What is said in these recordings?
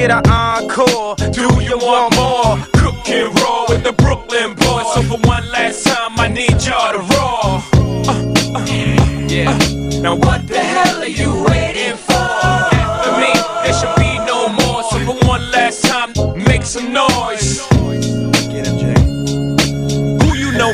get an encore? Do you want more? Cook and roll with the Brooklyn boys. So for one last time, I need y'all to roll. Uh, uh, yeah. Now what the hell are you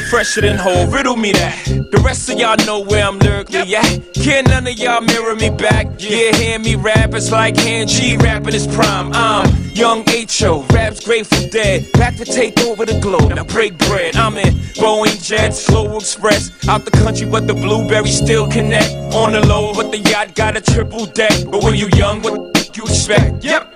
fresher than whole? Riddle me that. The rest of y'all know where I'm lyrically at. Can none of y'all mirror me back? Yeah, hear me rap, it's like hand G rapping his prime. I'm young H.O., raps Grateful Dead. Back to take over the globe, now break bread. I'm in Boeing Jets, Global Express. Out the country, but the blueberries still connect. On the low, but the yacht got a triple deck. But when you young, what the f- you expect? Yep.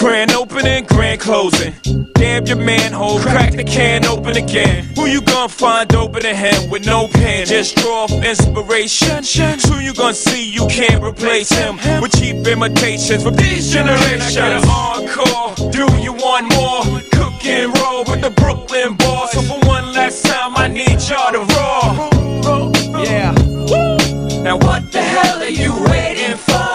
Grand opening, grand closing. Damn your manhole, crack the can open again. Who you gonna find open a him with no pen? Just draw off inspiration. Who you gonna see you can't replace him with cheap imitations from these generations? I got an encore. Do you want more? Cook and roll with the Brooklyn boys. So for one last time, I need y'all to roll. Yeah. Now what the hell are you waiting for?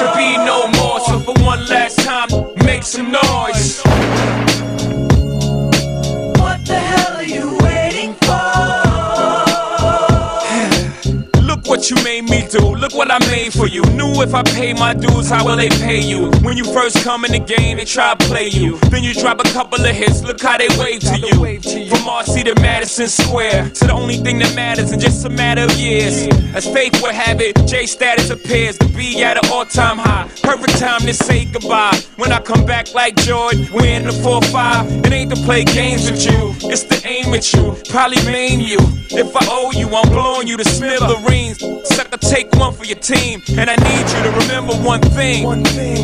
After me, there should be no more. So for one last time, make some noise. What the hell are you waiting for? Look what you made me do. Look what I made for you. Knew if I pay my dues, how will they pay you? When you first come in the game, they try to play you. Then you drop a couple of hits. Look how they wave to you. From RC to Madison Square. to the only thing that matters in just a matter of years. As fate would have it, J status appears be at an all-time high. Perfect time to say goodbye. When I come back like Jordan, we in the 4-5. It ain't to play games with you, it's to aim at you. Probably maim you. If I owe you, I'm blowing you to smithereens. Sucker, take one for your team. And I need you to remember one thing.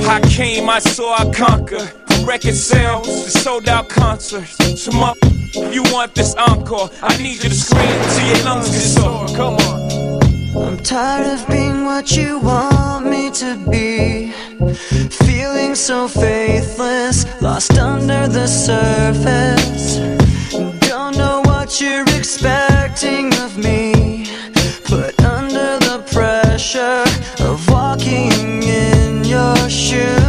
I came, I saw, I conquered. From record sales to sold out concerts. So, my, you want this encore? I need you to scream till your lungs get sore. Come on. I'm tired of being what you want me to be. Feeling so faithless, lost under the surface. Don't know what you're expecting of me. Put under the pressure of walking in your shoes.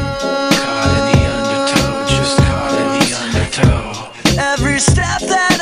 Caught in the undertow, just caught in the undertow. Every step that